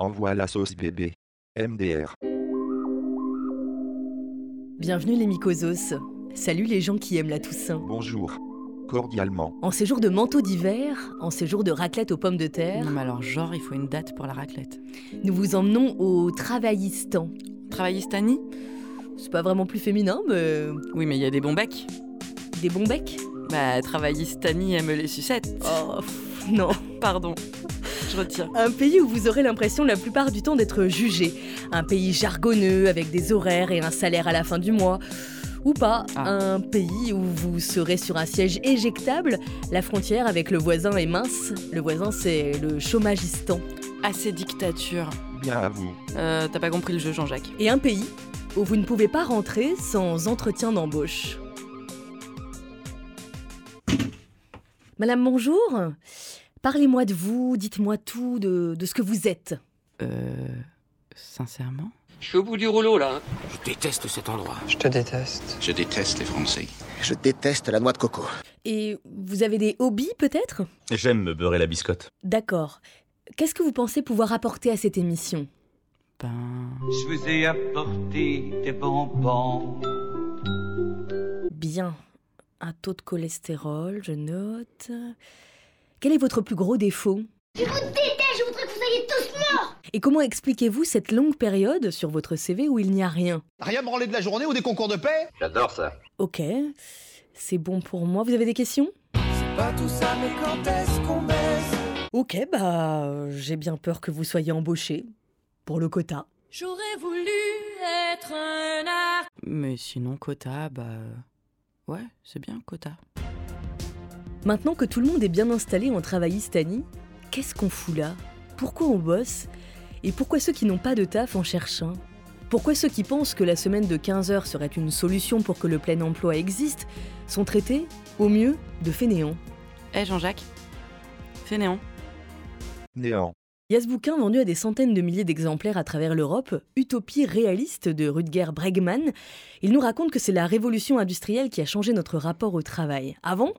Envoie la sauce bébé. MDR. Bienvenue les mycosos. Salut les gens qui aiment la Toussaint. Bonjour. Cordialement. En ces jours de manteau d'hiver, en ces jours de raclette aux pommes de terre, Non, mais alors, genre, il faut une date pour la raclette. nous vous emmenons au Travaillistan. Travaillistani C'est pas vraiment plus féminin, mais Oui, mais il y a des bons becs. des bons becs? Bah, Travaillistani aime les sucettes. Oh, pff, non. Pardon. Je. Un pays où vous aurez l'impression la plupart du temps d'être jugé. Un pays jargonneux avec des horaires et un salaire à la fin du mois. Ou pas, Ah. un pays où vous serez sur un siège éjectable, la frontière avec le voisin est mince. Le voisin, c'est le chômagistan. Assez dictature. Bien à vous. Euh, t'as pas compris le jeu, Jean-Jacques. Et un pays où vous ne pouvez pas rentrer sans entretien d'embauche. Madame, bonjour. Parlez-moi de vous, dites-moi tout de, de ce que vous êtes. Euh. Sincèrement? Je suis au bout du rouleau là. hein. Je déteste cet endroit. Je te déteste. Je déteste les Français. Je déteste la noix de coco. Et vous avez des hobbies peut-être? J'aime me beurrer la biscotte. D'accord. Qu'est-ce que vous pensez pouvoir apporter à cette émission? Ben. Je vous ai apporté des bonbons. Bien. Un taux de cholestérol, je note. Quel est votre plus gros défaut? Je vous déteste, je voudrais que vous soyez tous morts Et comment expliquez-vous cette longue période sur votre CV où il n'y a rien? Rien branlé de la journée ou des concours de paix? J'adore ça. Ok, c'est bon pour moi. Vous avez des questions? Ok, bah euh, j'ai bien peur que vous soyez embauché pour le quota. J'aurais voulu être un art. Mais sinon, quota, bah. Ouais, c'est bien, quota. Maintenant que tout le monde est bien installé en travaillistanie, qu'est-ce qu'on fout là? Pourquoi on bosse? Et pourquoi ceux qui n'ont pas de taf en cherchent un? Pourquoi ceux qui pensent que la semaine de 15 heures serait une solution pour que le plein emploi existe sont traités, au mieux, de fainéants? Eh, Jean-Jacques Fainéant. Néant. Il y a ce bouquin vendu à des centaines de milliers d'exemplaires à travers l'Europe, Utopie réaliste de Rutger Bregman. Il nous raconte que c'est la révolution industrielle qui a changé notre rapport au travail. Avant,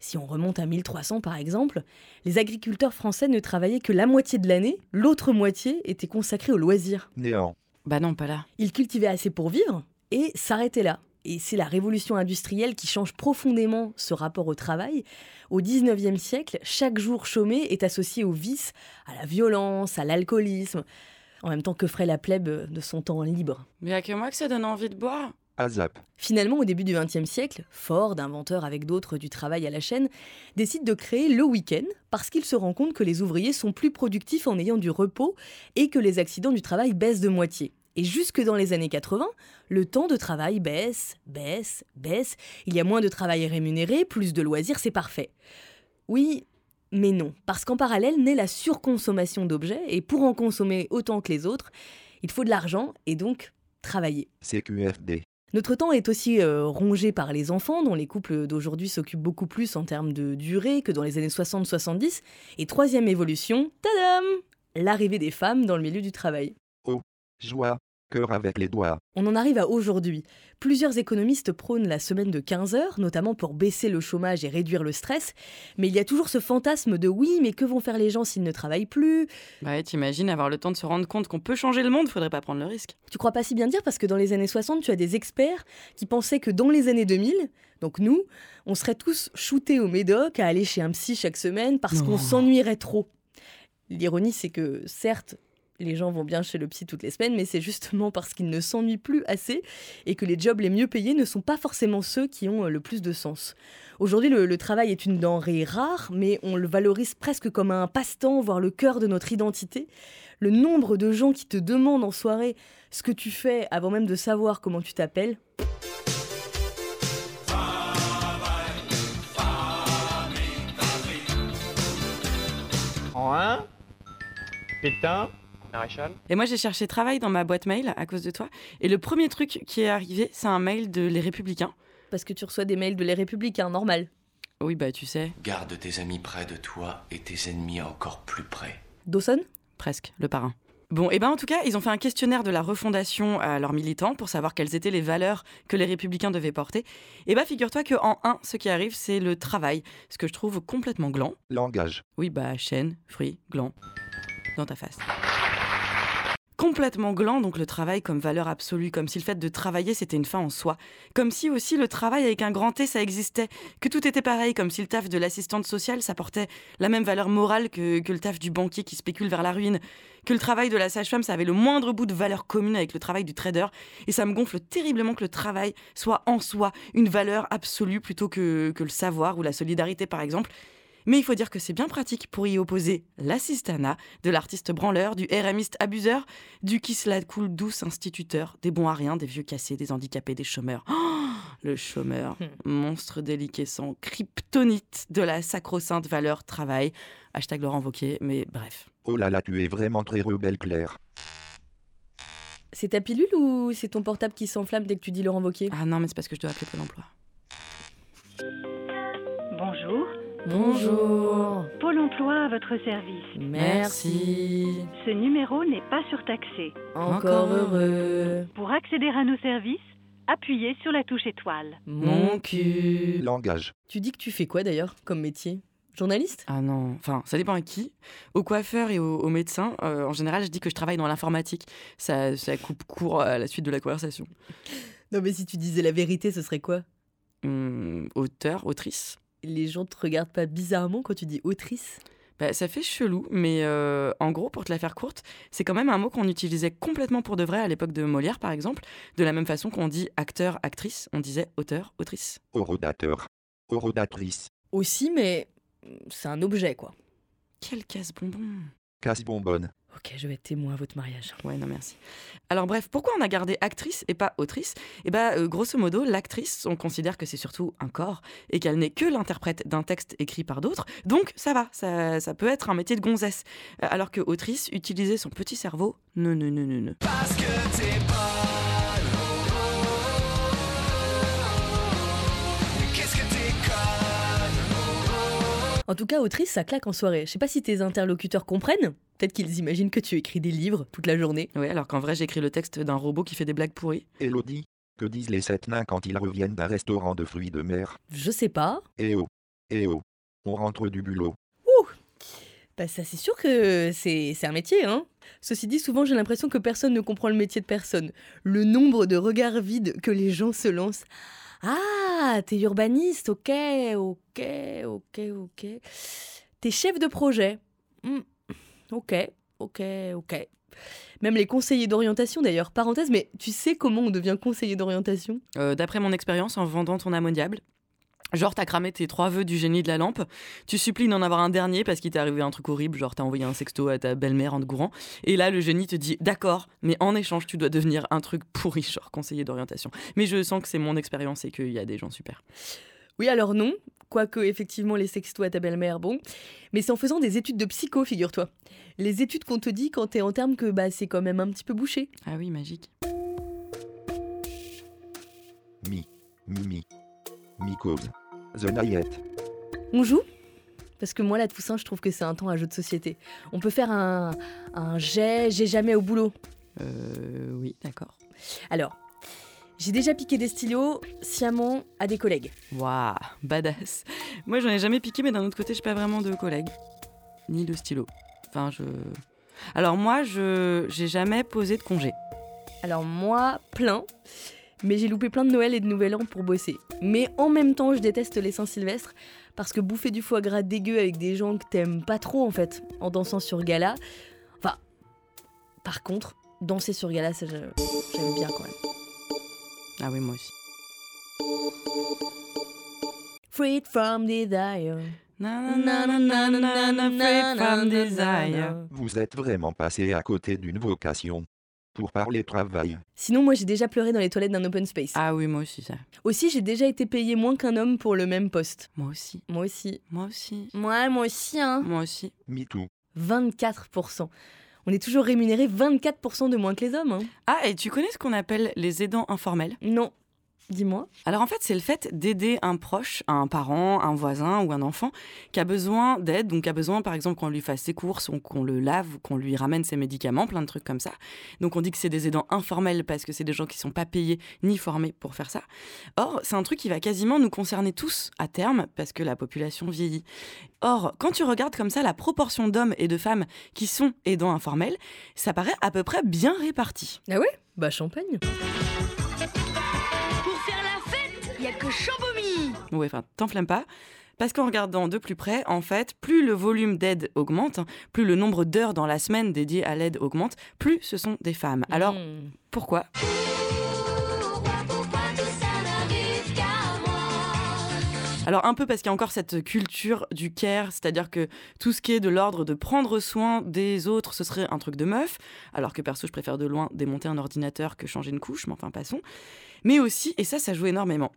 si on remonte à 1300 par exemple, les agriculteurs français ne travaillaient que la moitié de l'année, l'autre moitié était consacrée au loisir. Néant. Bah non, pas là. Ils cultivaient assez pour vivre et s'arrêtaient là. Et c'est la révolution industrielle qui change profondément ce rapport au travail. Au 19e siècle, chaque jour chômé est associé au vice, à la violence, à l'alcoolisme. En même temps que ferait la plèbe de son temps libre. Mais y'a que moi que ça donne envie de boire? Finalement, au début du XXe siècle, Ford, inventeur avec d'autres du travail à la chaîne, décide de créer le week-end parce qu'il se rend compte que les ouvriers sont plus productifs en ayant du repos et que les accidents du travail baissent de moitié. Et jusque dans les années 80, le temps de travail baisse, baisse, baisse. Il y a moins de travail rémunéré, plus de loisirs, c'est parfait. Oui, mais non, parce qu'en parallèle naît la surconsommation d'objets, et pour en consommer autant que les autres, il faut de l'argent et donc travailler. CQFD. Notre temps est aussi euh, rongé par les enfants, dont les couples d'aujourd'hui s'occupent beaucoup plus en termes de durée que dans les années 60-70. Et troisième évolution, tadam L'arrivée des femmes dans le milieu du travail. Joie. Cœur avec les doigts. On en arrive à aujourd'hui. Plusieurs économistes prônent la semaine de 15 heures, notamment pour baisser le chômage et réduire le stress. Mais il y a toujours ce fantasme de oui, mais que vont faire les gens s'ils ne travaillent plus? Bah ouais, t'imagines avoir le temps de se rendre compte qu'on peut changer le monde, faudrait pas prendre le risque. Tu crois pas si bien dire parce que dans les années 60, tu as des experts qui pensaient que dans les années 2000, donc nous, on serait tous shootés au médoc à aller chez un psy chaque semaine parce qu'on Non. s'ennuierait trop. L'ironie, c'est que certes, les gens vont bien chez le psy toutes les semaines, mais c'est justement parce qu'ils ne s'ennuient plus assez et que les jobs les mieux payés ne sont pas forcément ceux qui ont euh, le plus de sens. Aujourd'hui, le, travail est une denrée rare, mais on le valorise presque comme un passe-temps, voire le cœur de notre identité. Le nombre de gens qui te demandent en soirée ce que tu fais avant même de savoir comment tu t'appelles. En un Pétain Maréchal Et moi, j'ai cherché travail dans ma boîte mail à cause de toi. Et le premier truc qui est arrivé, c'est un mail de Les Républicains. Parce que tu reçois des mails de les républicains, normal. Oui, bah tu sais, Garde tes amis près de toi et tes ennemis encore plus près. Dawson? Presque, le parrain. Bon, et ben en tout cas, ils ont fait un questionnaire de la refondation à leurs militants pour savoir quelles étaient les valeurs que les républicains devaient porter. Et bah figure-toi que en un, ce qui arrive, c'est le travail, ce que je trouve complètement gland. Langage. Oui, bah chêne, fruits, gland, dans ta face. Complètement gland, donc le travail comme valeur absolue, comme si le fait de travailler c'était une fin en soi. Comme si aussi le travail avec un grand T ça existait, que tout était pareil, comme si le taf de l'assistante sociale ça portait la même valeur morale que, que le taf du banquier qui spécule vers la ruine, que le travail de la sage-femme ça avait le moindre bout de valeur commune avec le travail du trader, et ça me gonfle terriblement que le travail soit en soi une valeur absolue plutôt que, que le savoir ou la solidarité par exemple. Mais il faut dire que c'est bien pratique pour y opposer l'assistana, de l'artiste branleur, du RMiste abuseur, du qui se la coule douce instituteur, des bons à rien, des vieux cassés, des handicapés, des chômeurs. Oh, le chômeur, monstre déliquescent, kryptonite de la sacro-sainte valeur travail. Hashtag Laurent Wauquiez, mais bref. Oh là là, tu es vraiment très rebelle, Claire. C'est ta pilule ou c'est ton portable qui s'enflamme dès que tu dis Laurent Wauquiez? Ah non, mais c'est parce que je dois appeler Pôle emploi. Bonjour. Bonjour. Pôle emploi à votre service. Merci. Ce numéro n'est pas surtaxé. Encore heureux. Pour accéder à nos services, appuyez sur la touche étoile. Mon cul. Langage. Tu dis que tu fais quoi d'ailleurs comme métier? Journaliste? Ah non, enfin, ça dépend à qui. Au coiffeur et au, au médecin, euh, en général, je dis que je travaille dans l'informatique. Ça, ça coupe court à la suite de la conversation. Non mais si tu disais la vérité, ce serait quoi? Hum, auteur, autrice Les gens te regardent pas bizarrement quand tu dis autrice? Bah, ça fait chelou, mais euh, en gros, pour te la faire courte, c'est quand même un mot qu'on utilisait complètement pour de vrai à l'époque de Molière, par exemple. De la même façon qu'on dit acteur, actrice, on disait auteur, autrice. Horodateur. Horodatrice. Aussi, mais c'est un objet quoi. Quel casse-bonbon Casse-bonbonne. Ok, je vais être témoin à votre mariage. Ouais, non, merci. Alors bref, pourquoi on a gardé actrice et pas autrice? Eh bah, euh, grosso modo, l'actrice, on considère que c'est surtout un corps et qu'elle n'est que l'interprète d'un texte écrit par d'autres. Donc ça va, ça, ça peut être un métier de gonzesse. Euh, Alors que autrice, utiliser son petit cerveau, non, non, non, non, non. En tout cas, autrice, ça claque en soirée. Je sais pas si tes interlocuteurs comprennent. Peut-être qu'ils imaginent que tu écris des livres toute la journée. Ouais, alors qu'en vrai, j'écris le texte d'un robot qui fait des blagues pourries. Elodie. Que disent les sept nains quand ils reviennent d'un restaurant de fruits de mer? Je sais pas. Eh oh. Eh oh. On rentre du bulot. Bah ça c'est sûr que c'est c'est un métier, hein. Ceci dit, souvent j'ai l'impression que personne ne comprend le métier de personne. Le nombre de regards vides que les gens se lancent. Ah, t'es urbaniste, ok, ok, ok, ok. T'es chef de projet. Hmm, Ok, ok, ok. Même les conseillers d'orientation d'ailleurs. Parenthèse, mais tu sais comment on devient conseiller d'orientation? Euh, D'après mon expérience, en vendant ton diable. Genre, t'as cramé tes trois vœux du génie de la lampe, tu supplies d'en avoir un dernier parce qu'il t'est arrivé un truc horrible, genre t'as envoyé un sexto à ta belle-mère en te gourant, et là le génie te dit d'accord, mais en échange tu dois devenir un truc pourri, genre conseiller d'orientation. Mais je sens que c'est mon expérience et qu'il y a des gens super. Oui, alors non, quoique effectivement les sextos à ta belle-mère, bon. Mais c'est en faisant des études de psycho, figure-toi. Les études qu'on te dit quand t'es en termes que bah, c'est quand même un petit peu bouché. Ah oui, magique. Mi. Mimi. Mycose. The Nayette. On joue? Parce que moi, la Toussaint, je trouve que c'est un temps à jeu de société. On peut faire un, un j'ai, j'ai jamais au boulot. Euh, oui, d'accord. Alors, j'ai déjà piqué des stylos sciemment à des collègues. Waouh, badass. Moi j'en ai jamais piqué, mais d'un autre côté, je pas vraiment de collègues. Ni de stylo. Enfin, je. Alors moi, je j'ai jamais posé de congé. Alors moi, plein. Mais j'ai loupé plein de Noël et de Nouvel An pour bosser. Mais en même temps, je déteste les Saint-Sylvestre parce que bouffer du foie gras dégueu avec des gens que t'aimes pas trop en fait, en dansant sur gala. Enfin, par contre, danser sur gala, ça j'aime bien quand même. Ah oui, moi aussi. Freed from desire. Vous êtes vraiment passé à côté d'une vocation. Pour parler travail. Sinon, moi j'ai déjà pleuré dans les toilettes d'un open space. Ah oui, moi aussi, ça. Aussi, j'ai déjà été payé moins qu'un homme pour le même poste. Moi aussi. Moi aussi. Moi aussi. Ouais, moi aussi, hein. Moi aussi. Me too. 24%. On est toujours rémunéré 24% de moins que les hommes, hein. Ah, et tu connais ce qu'on appelle les aidants informels? Non. Dis-moi. Alors en fait, c'est le fait d'aider un proche, un parent, un voisin ou un enfant qui a besoin d'aide, donc qui a besoin par exemple qu'on lui fasse ses courses, ou qu'on le lave, ou qu'on lui ramène ses médicaments, plein de trucs comme ça. Donc on dit que c'est des aidants informels parce que c'est des gens qui sont pas payés ni formés pour faire ça. Or, c'est un truc qui va quasiment nous concerner tous à terme parce que la population vieillit. Or, quand tu regardes comme ça la proportion d'hommes et de femmes qui sont aidants informels, ça paraît à peu près bien réparti. Ah ouais? Bah champagne. Que Chambomy. Ouais, enfin, t'enflamme pas. Parce qu'en regardant de plus près, en fait, plus le volume d'aide augmente, plus le nombre d'heures dans la semaine dédiées à l'aide augmente, plus ce sont des femmes. Alors, Hmm. pourquoi? Alors un peu parce qu'il y a encore cette culture du care, c'est-à-dire que tout ce qui est de l'ordre de prendre soin des autres, ce serait un truc de meuf, alors que perso je préfère de loin démonter un ordinateur que changer une couche, mais enfin passons. Mais aussi, et ça ça joue énormément,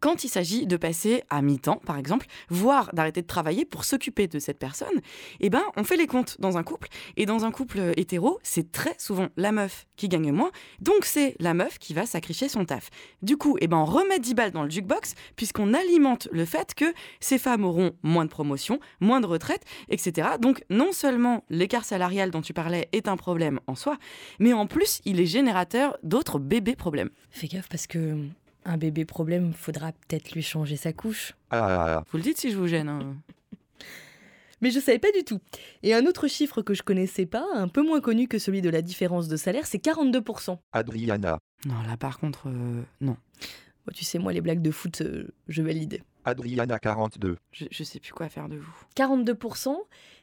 quand il s'agit de passer à mi-temps, par exemple, voire d'arrêter de travailler pour s'occuper de cette personne, eh ben, on fait les comptes dans un couple. Et dans un couple hétéro, c'est très souvent la meuf qui gagne moins. Donc, c'est la meuf qui va sacrifier son taf. Du coup, eh ben, on remet 10 balles dans le jukebox, puisqu'on alimente le fait que ces femmes auront moins de promotion, moins de retraite, etc. Donc, non seulement l'écart salarial dont tu parlais est un problème en soi, mais en plus, il est générateur d'autres bébés problèmes. Fais gaffe parce que un bébé problème, faudra peut-être lui changer sa couche. Ah, Vous le dites si je vous gêne. hein. Mais je savais pas du tout. Et un autre chiffre que je connaissais pas, un peu moins connu que celui de la différence de salaire, c'est 42%. Adriana. Non, là par contre, euh, non. Tu sais, moi, les blagues de foot, euh, je valide. Adriana 42. Je, je sais plus quoi faire de vous. 42%,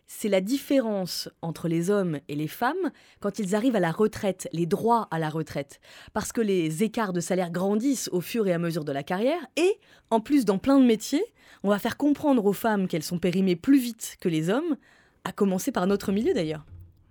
c'est la différence entre les hommes et les femmes quand ils arrivent à la retraite, les droits à la retraite. Parce que les écarts de salaire grandissent au fur et à mesure de la carrière. Et, en plus, dans plein de métiers, on va faire comprendre aux femmes qu'elles sont périmées plus vite que les hommes, à commencer par notre milieu d'ailleurs.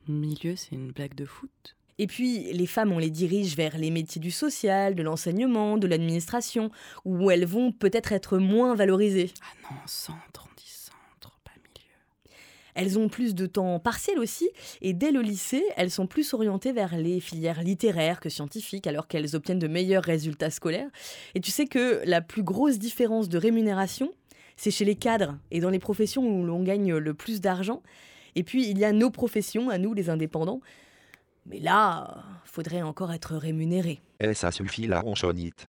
Milieu, c'est une blague de foot? Et puis, les femmes, on les dirige vers les métiers du social, de l'enseignement, de l'administration, où elles vont peut-être être moins valorisées. Ah non, centre, on dit centre, pas milieu. Elles ont plus de temps partiel aussi, et dès le lycée, elles sont plus orientées vers les filières littéraires que scientifiques, alors qu'elles obtiennent de meilleurs résultats scolaires. Et tu sais que la plus grosse différence de rémunération, c'est chez les cadres et dans les professions où l'on gagne le plus d'argent. Et puis, il y a nos professions, à nous les indépendants. Mais là, faudrait encore être rémunéré. Et ça suffit la ronchonite.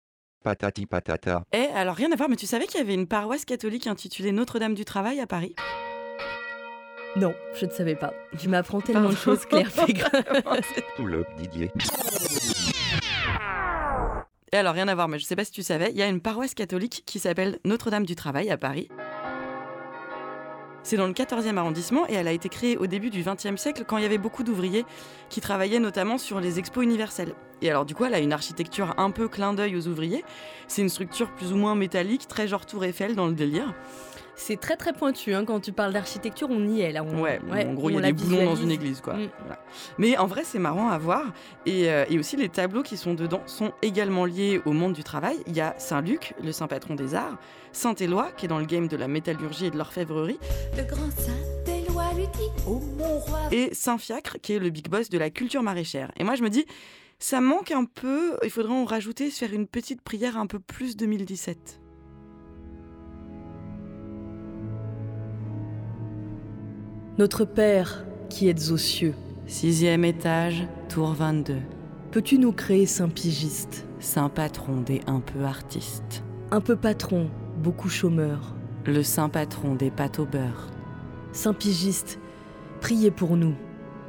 Patati patata. Eh, alors rien à voir, mais tu savais qu'il y avait une paroisse catholique intitulée Notre-Dame du Travail à Paris? Non, je ne savais pas. Tu m'apprends tellement de choses, Claire. Tout le Didier. Et alors rien à voir, mais je sais pas si tu savais, il y a une paroisse catholique qui s'appelle Notre-Dame du Travail à Paris. C'est dans le 14e arrondissement et elle a été créée au début du 20e siècle quand il y avait beaucoup d'ouvriers qui travaillaient notamment sur les expos universelles. Et alors du coup, elle a une architecture un peu clin d'œil aux ouvriers. C'est une structure plus ou moins métallique, très genre Tour Eiffel dans le délire. C'est très très pointu, hein, quand tu parles d'architecture, on y est là. On- Ouais, en gros, il y a des boulons dans une église, quoi. Mm. Voilà. Mais en vrai, c'est marrant à voir. Et, euh, et aussi, les tableaux qui sont dedans sont également liés au monde du travail. Il y a Saint-Luc, le saint patron des arts, Saint-Éloi, qui est dans le game de la métallurgie et de l'orfèvrerie, Le grand Saint-Éloi lui dit Oh mon roi. et Saint-Fiacre, qui est le big boss de la culture maraîchère. Et moi, je me dis, ça manque un peu. Il faudrait en rajouter, se faire une petite prière un peu plus 2017. Notre Père, qui êtes aux cieux, Sixième étage, tour 22. peux-tu nous créer saint pigiste, Saint patron des un peu artistes. un peu patron, beaucoup chômeur, Le saint patron des pâtes au beurre. saint pigiste, priez pour nous,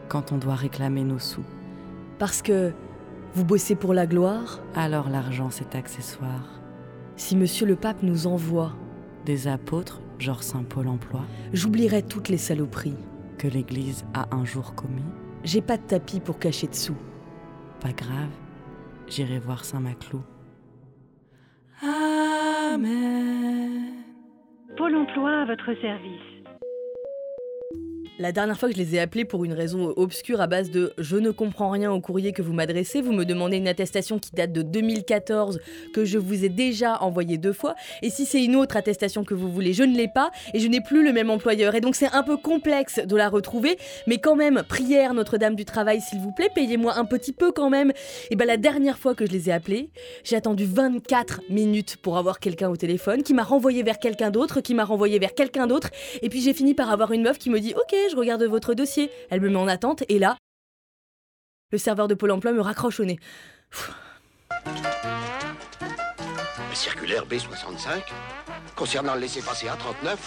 Quand on doit réclamer nos sous. parce que vous bossez pour la gloire? Alors l'argent c'est accessoire. Si Monsieur le Pape nous envoie, Des apôtres, genre Saint Paul emploie, j'oublierai toutes les saloperies. que l'Église a un jour commis. J'ai pas de tapis pour cacher dessous. Pas grave, j'irai voir Saint Maclou. Amen. Pôle emploi à votre service. La dernière fois que je les ai appelés pour une raison obscure à base de je ne comprends rien au courrier que vous m'adressez, vous me demandez une attestation qui date de 2014 que je vous ai déjà envoyée deux fois, et si c'est une autre attestation que vous voulez, je ne l'ai pas et je n'ai plus le même employeur. Et donc c'est un peu complexe de la retrouver, mais quand même, prière Notre-Dame du Travail s'il vous plaît, payez-moi un petit peu quand même. Et ben la dernière fois que je les ai appelés, j'ai attendu 24 minutes pour avoir quelqu'un au téléphone qui m'a renvoyé vers quelqu'un d'autre, qui m'a renvoyé vers quelqu'un d'autre, et puis j'ai fini par avoir une meuf qui me dit OK, je regarde votre dossier. Elle me met en attente et là, le serveur de Pôle emploi me raccroche au nez. Le circulaire B65 Concernant le laissez-passer A39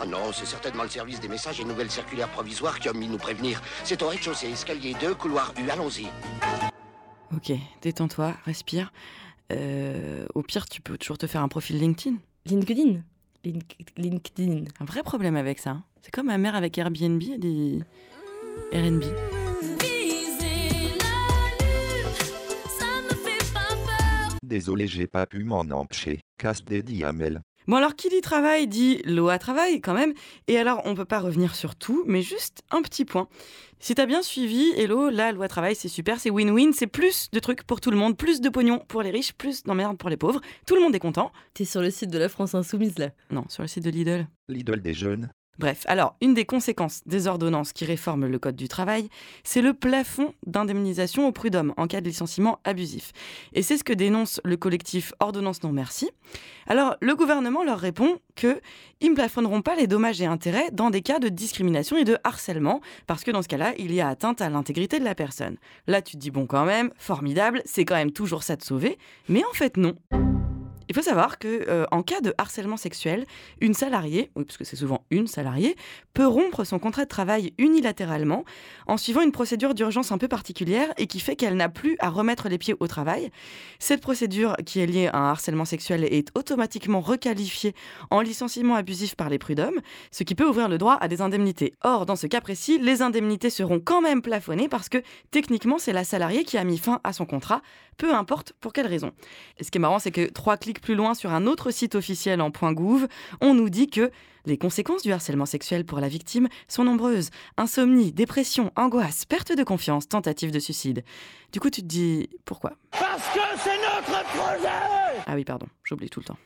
Oh non, c'est certainement le service des messages et nouvelles circulaires provisoires qui ont mis nous prévenir. C'est au rez-de-chaussée, escalier 2, couloir U, allons-y. Ok, détends-toi, respire. Euh, au pire, tu peux toujours te faire un profil LinkedIn. LinkedIn Link- LinkedIn. Un vrai problème avec ça. C'est comme ma mère avec Airbnb fait pas peur. Désolé, j'ai pas pu m'en empêcher. Casse des diamèles. Bon alors qui dit travail dit loi travail quand même. Et alors on peut pas revenir sur tout, mais juste un petit point. Si t'as bien suivi, Hello, la loi travail c'est super, c'est win-win, c'est plus de trucs pour tout le monde, plus de pognon pour les riches, plus d'emmerde pour les pauvres. Tout le monde est content. T'es sur le site de la France Insoumise là. Non, sur le site de Lidl. L'idole des jeunes. Bref, alors, une des conséquences des ordonnances qui réforment le Code du travail, c'est le plafond d'indemnisation au prud'homme en cas de licenciement abusif. Et c'est ce que dénonce le collectif Ordonnance Non Merci. Alors, le gouvernement leur répond que ils ne plafonneront pas les dommages et intérêts dans des cas de discrimination et de harcèlement, parce que dans ce cas-là, il y a atteinte à l'intégrité de la personne. Là, tu te dis, bon, quand même, formidable, c'est quand même toujours ça de sauver, mais en fait, non. Il faut savoir que euh, en cas de harcèlement sexuel, une salariée, oui, c'est souvent une salariée, peut rompre son contrat de travail unilatéralement en suivant une procédure d'urgence un peu particulière et qui fait qu'elle n'a plus à remettre les pieds au travail. Cette procédure qui est liée à un harcèlement sexuel est automatiquement requalifiée en licenciement abusif par les prud'hommes, ce qui peut ouvrir le droit à des indemnités. Or, dans ce cas précis, les indemnités seront quand même plafonnées parce que techniquement, c'est la salariée qui a mis fin à son contrat, peu importe pour quelle raison. Et ce qui est marrant, c'est que trois clics plus loin sur un autre site officiel en .gouv, on nous dit que les conséquences du harcèlement sexuel pour la victime sont nombreuses. Insomnie, dépression, angoisse, perte de confiance, tentative de suicide. Du coup, tu te dis pourquoi? Parce que c'est notre projet Ah oui, pardon, j'oublie tout le temps.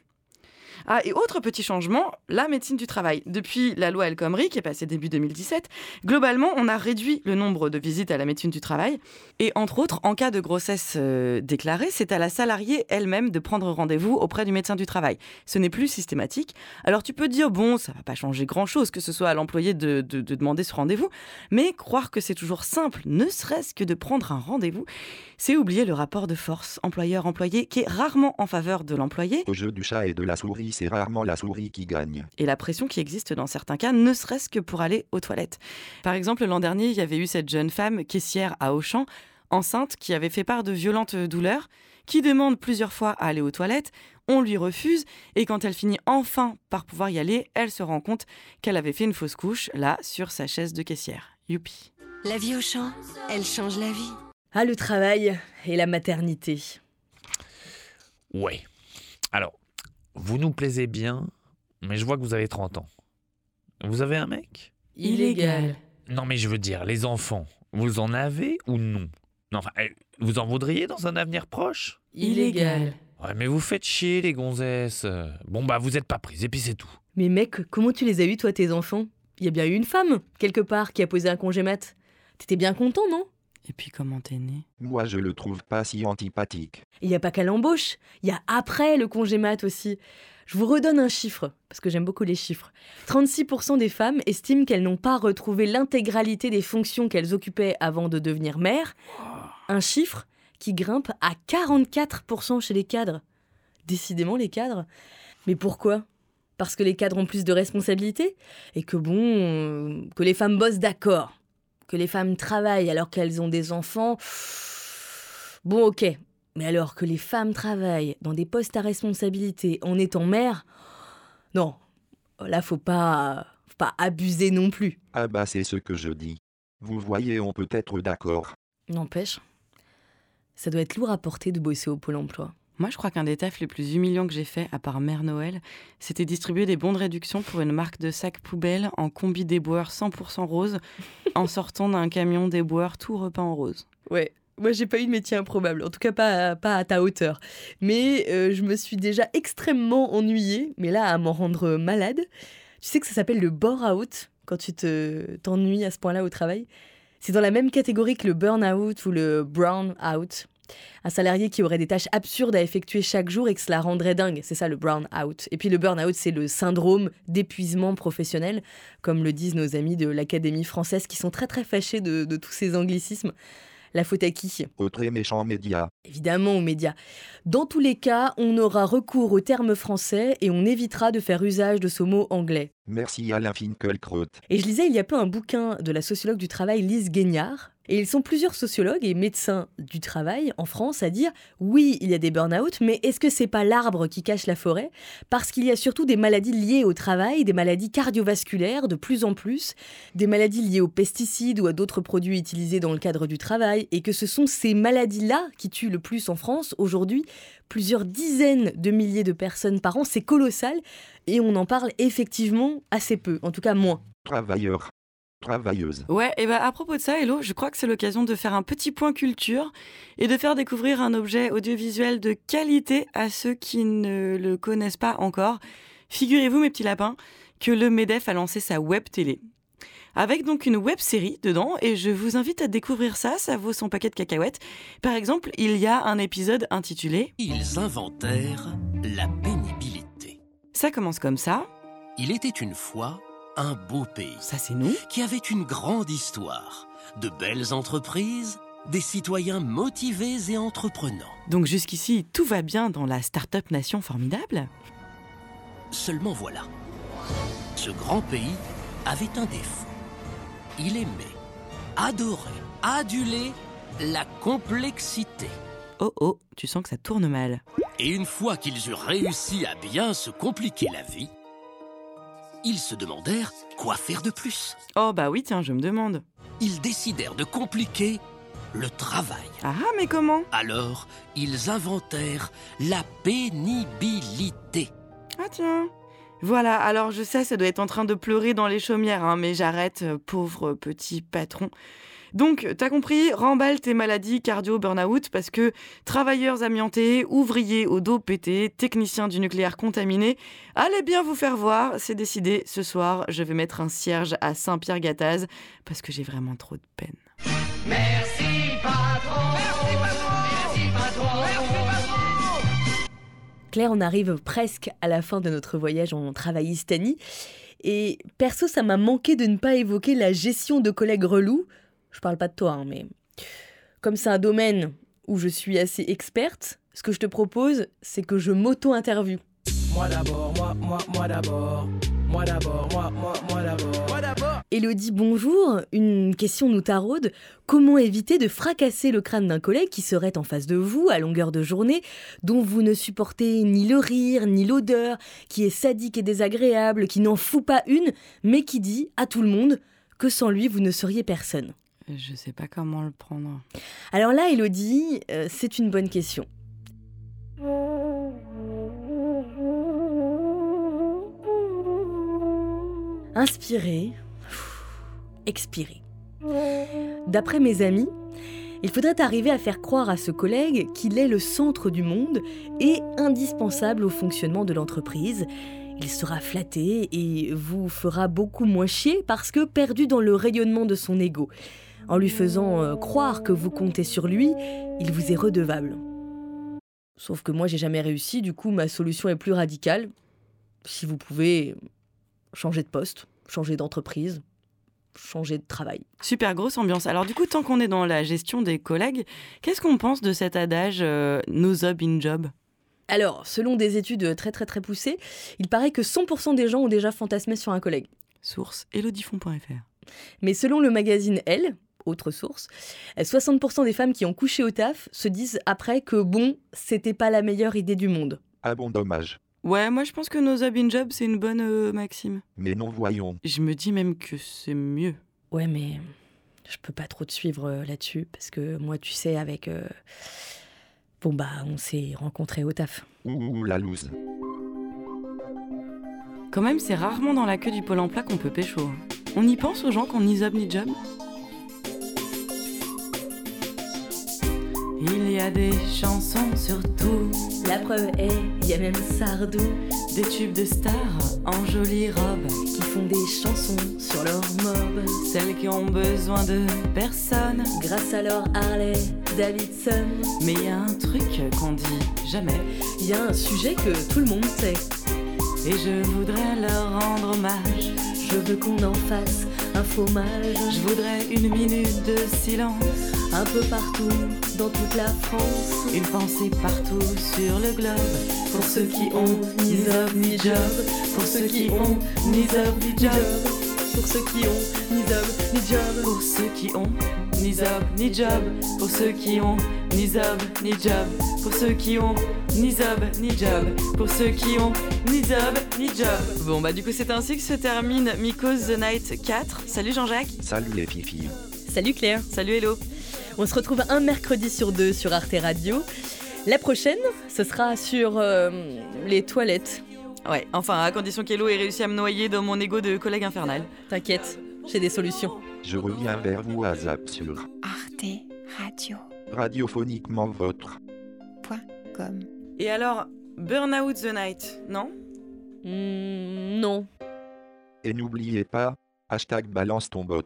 Ah, et autre petit changement, la médecine du travail. Depuis la loi El Khomri, qui est passée début 2017, globalement, on a réduit le nombre de visites à la médecine du travail. Et entre autres, en cas de grossesse euh, déclarée, c'est à la salariée elle-même de prendre rendez-vous auprès du médecin du travail. Ce n'est plus systématique. Alors tu peux dire, bon, ça va pas changer grand-chose, que ce soit à l'employé de, de- de demander ce rendez-vous, mais croire que c'est toujours simple, ne serait-ce que de prendre un rendez-vous, c'est oublier le rapport de force employeur-employé qui est rarement en faveur de l'employé Au jeu du chat et de la souris, c'est rarement la souris qui gagne. et la pression qui existe dans certains cas, ne serait-ce que pour aller aux toilettes. Par exemple, l'an dernier, il y avait eu cette jeune femme caissière à Auchan, enceinte, qui avait fait part de violentes douleurs, qui demande plusieurs fois à aller aux toilettes, on lui refuse, et quand elle finit enfin par pouvoir y aller, elle se rend compte qu'elle avait fait une fausse couche, là, sur sa chaise de caissière. Youpi. La vie au champ, elle change la vie. Ah, le travail et la maternité. Ouais. Alors, vous nous plaisez bien, mais je vois que vous avez 30 ans. Vous avez un mec? Illégal. Non, mais je veux dire, les enfants, vous en avez ou non? Non, enfin, eh, vous en voudriez dans un avenir proche? Illégal. Ouais, mais vous faites chier, les gonzesses. Bon, bah, vous êtes pas prise, et puis c'est tout. Mais mec, comment tu les as eus, toi, tes enfants? Il y a bien eu une femme, quelque part, qui a posé un congé mat. T'étais bien content, non? Et puis comment t'es né Moi, je le trouve pas si antipathique. Il n'y a pas qu'à l'embauche, il y a après le congé mat aussi. Je vous redonne un chiffre, parce que j'aime beaucoup les chiffres. 36% des femmes estiment qu'elles n'ont pas retrouvé l'intégralité des fonctions qu'elles occupaient avant de devenir mères. Un chiffre qui grimpe à 44% chez les cadres. Décidément, les cadres. Mais pourquoi? Parce que les cadres ont plus de responsabilités Et que bon, euh, que les femmes bossent d'accord. Que les femmes travaillent alors qu'elles ont des enfants. Bon, ok. Mais alors que les femmes travaillent dans des postes à responsabilité en étant mères, non, là faut pas, faut pas abuser non plus. Ah bah c'est ce que je dis. Vous voyez, on peut être d'accord. N'empêche, ça doit être lourd à porter de bosser au pôle emploi. Moi, je crois qu'un des tafs les plus humiliants que j'ai fait, à part Mère Noël, c'était distribuer des bons de réduction pour une marque de sacs poubelle en combi déboueur 100% rose, en sortant d'un camion déboueur tout repeint en rose. Ouais. Moi, j'ai pas eu de métier improbable, en tout cas pas, à- pas à ta hauteur. Mais euh, je me suis déjà extrêmement ennuyée, mais là, à m'en rendre malade. Tu sais que ça s'appelle le bore-out, quand tu te t'ennuies à ce point-là au travail. C'est dans la même catégorie que le burn-out ou le brown-out. Un salarié qui aurait des tâches absurdes à effectuer chaque jour et que cela rendrait dingue. C'est ça le brown-out. Et puis le burn-out, c'est le syndrome d'épuisement professionnel, comme le disent nos amis de l'Académie française qui sont très très fâchés de, de tous ces anglicismes. La faute à qui? Aux très méchants médias. Évidemment aux médias. Dans tous les cas, on aura recours aux termes français et on évitera de faire usage de ce mot anglais. Merci Alain Finkielkraut. Et je lisais il y a peu un bouquin de la sociologue du travail Lise Guignard. Et ils sont plusieurs sociologues et médecins du travail en France à dire oui, il y a des burn-out, mais est-ce que c'est pas l'arbre qui cache la forêt? Parce qu'il y a surtout des maladies liées au travail, des maladies cardiovasculaires de plus en plus, des maladies liées aux pesticides ou à d'autres produits utilisés dans le cadre du travail, et que ce sont ces maladies-là qui tuent le plus en France aujourd'hui. Plusieurs dizaines de milliers de personnes par an, c'est colossal, et on en parle effectivement assez peu, en tout cas moins. Travailleurs. Travailleuses. Ouais, et bah à propos de ça, Hello, je crois que c'est l'occasion de faire un petit point culture et de faire découvrir un objet audiovisuel de qualité à ceux qui ne le connaissent pas encore. Figurez-vous, mes petits lapins, que le MEDEF a lancé sa web télé. Avec donc une web série dedans, et je vous invite à découvrir ça, ça vaut son paquet de cacahuètes. Par exemple, il y a un épisode intitulé Ils inventèrent la pénibilité. Ça commence comme ça. Il était une fois un beau pays. Ça, c'est nous. Qui avait une grande histoire, de belles entreprises, des citoyens motivés et entreprenants. Donc jusqu'ici, tout va bien dans la start-up nation formidable. Seulement voilà. Ce grand pays avait un défaut. Il aimait, adorait, aduler la complexité. Oh oh, tu sens que ça tourne mal. Et une fois qu'ils eurent réussi à bien se compliquer la vie, ils se demandèrent quoi faire de plus. Oh bah oui, tiens, je me demande. Ils décidèrent de compliquer le travail. Ah, mais comment? Alors, ils inventèrent la pénibilité. Ah tiens. Voilà, alors je sais, ça doit être en train de pleurer dans les chaumières, hein, mais j'arrête, euh, pauvre petit patron. Donc, t'as compris, remballe tes maladies cardio burn-out parce que travailleurs amiantés, ouvriers au dos pété, techniciens du nucléaire contaminé, allez bien vous faire voir, c'est décidé, ce soir, je vais mettre un cierge à Saint-Pierre-Gattaz parce que j'ai vraiment trop de peine. Claire, on arrive presque à la fin de notre voyage en travaillistanie. Et perso, ça m'a manqué de ne pas évoquer la gestion de collègues relous. Je parle pas de toi, hein, mais comme c'est un domaine où je suis assez experte, ce que je te propose, c'est que je m'auto-interview. Moi d'abord, moi, moi, moi d'abord. Moi d'abord, moi, moi, moi d'abord. Moi d'abord. Elodie, bonjour. Une question nous taraude. Comment éviter de fracasser le crâne d'un collègue qui serait en face de vous à longueur de journée, dont vous ne supportez ni le rire, ni l'odeur, qui est sadique et désagréable, qui n'en fout pas une, mais qui dit à tout le monde que sans lui, vous ne seriez personne? Je sais pas comment le prendre. Alors là, Elodie, euh, c'est une bonne question. Inspirez, D'après mes amis, il faudrait arriver à faire croire à ce collègue qu'il est le centre du monde et indispensable au fonctionnement de l'entreprise. Il sera flatté et vous fera beaucoup moins chier parce que perdu dans le rayonnement de son ego. En lui faisant euh, croire que vous comptez sur lui, il vous est redevable. Sauf que moi j'ai jamais réussi, du coup ma solution est plus radicale. Si vous pouvez changer de poste, changer d'entreprise, changer de travail. Super grosse ambiance. Alors du coup, tant qu'on est dans la gestion des collègues, qu'est-ce qu'on pense de cet adage euh, no job in job? Alors, selon des études très très très poussées, il paraît que 100% des gens ont déjà fantasmé sur un collègue. Source elodifond.fr. Mais selon le magazine Elle, autre source, 60% des femmes qui ont couché au taf se disent après que bon, c'était pas la meilleure idée du monde. Ah bon dommage. Ouais, moi je pense que no job in job, c'est une bonne euh, maxime. Mais non voyons. Je me dis même que c'est mieux. Ouais, mais je peux pas trop te suivre euh, là-dessus parce que moi, tu sais, avec euh, Bon bah, on s'est rencontrés au taf. Ouh la loose. Quand même, c'est rarement dans la queue du pôle emploi qu'on peut pécho. On y pense aux gens qu'on ni ni job? A des chansons sur tout. La preuve est, il y a même Sardou. Des tubes de stars en jolies robes. Qui font des chansons sur leur mob. Celles qui ont besoin de personne. Grâce à leur Harley Davidson. Mais il y a un truc qu'on dit jamais. Il y a un sujet que tout le monde sait. Et je voudrais leur rendre hommage. Je veux qu'on en fasse un fromage. Je voudrais une minute de silence. Un peu partout, dans toute la France. Une pensée partout sur le globe. Pour ceux qui ont ni job ni job. Pour ceux qui ont ni job ni job. Pour ceux qui ont ni job ni job. Pour ceux qui ont ni job ni job. Pour ceux qui ont ni job ni job. Pour ceux qui ont ni job ni job. Pour ceux qui ont ni job ni job. Bon bah du coup c'est ainsi que se termine Miko's The Night 4. Salut Jean-Jacques. Salut les filles. Salut Claire. Salut Hello. On se retrouve un mercredi sur deux sur Arte Radio. La prochaine, ce sera sur euh, les toilettes. Ouais, enfin à condition qu'Hello ait réussi à me noyer dans mon ego de collègue infernal. T'inquiète, j'ai des solutions. Je reviens vers vous à Zap sur Arte Radio. radiophoniquement votre. Point com. Et alors, Burnout the Night, non? Hmm, non. Et n'oubliez pas, hashtag balance ton bot.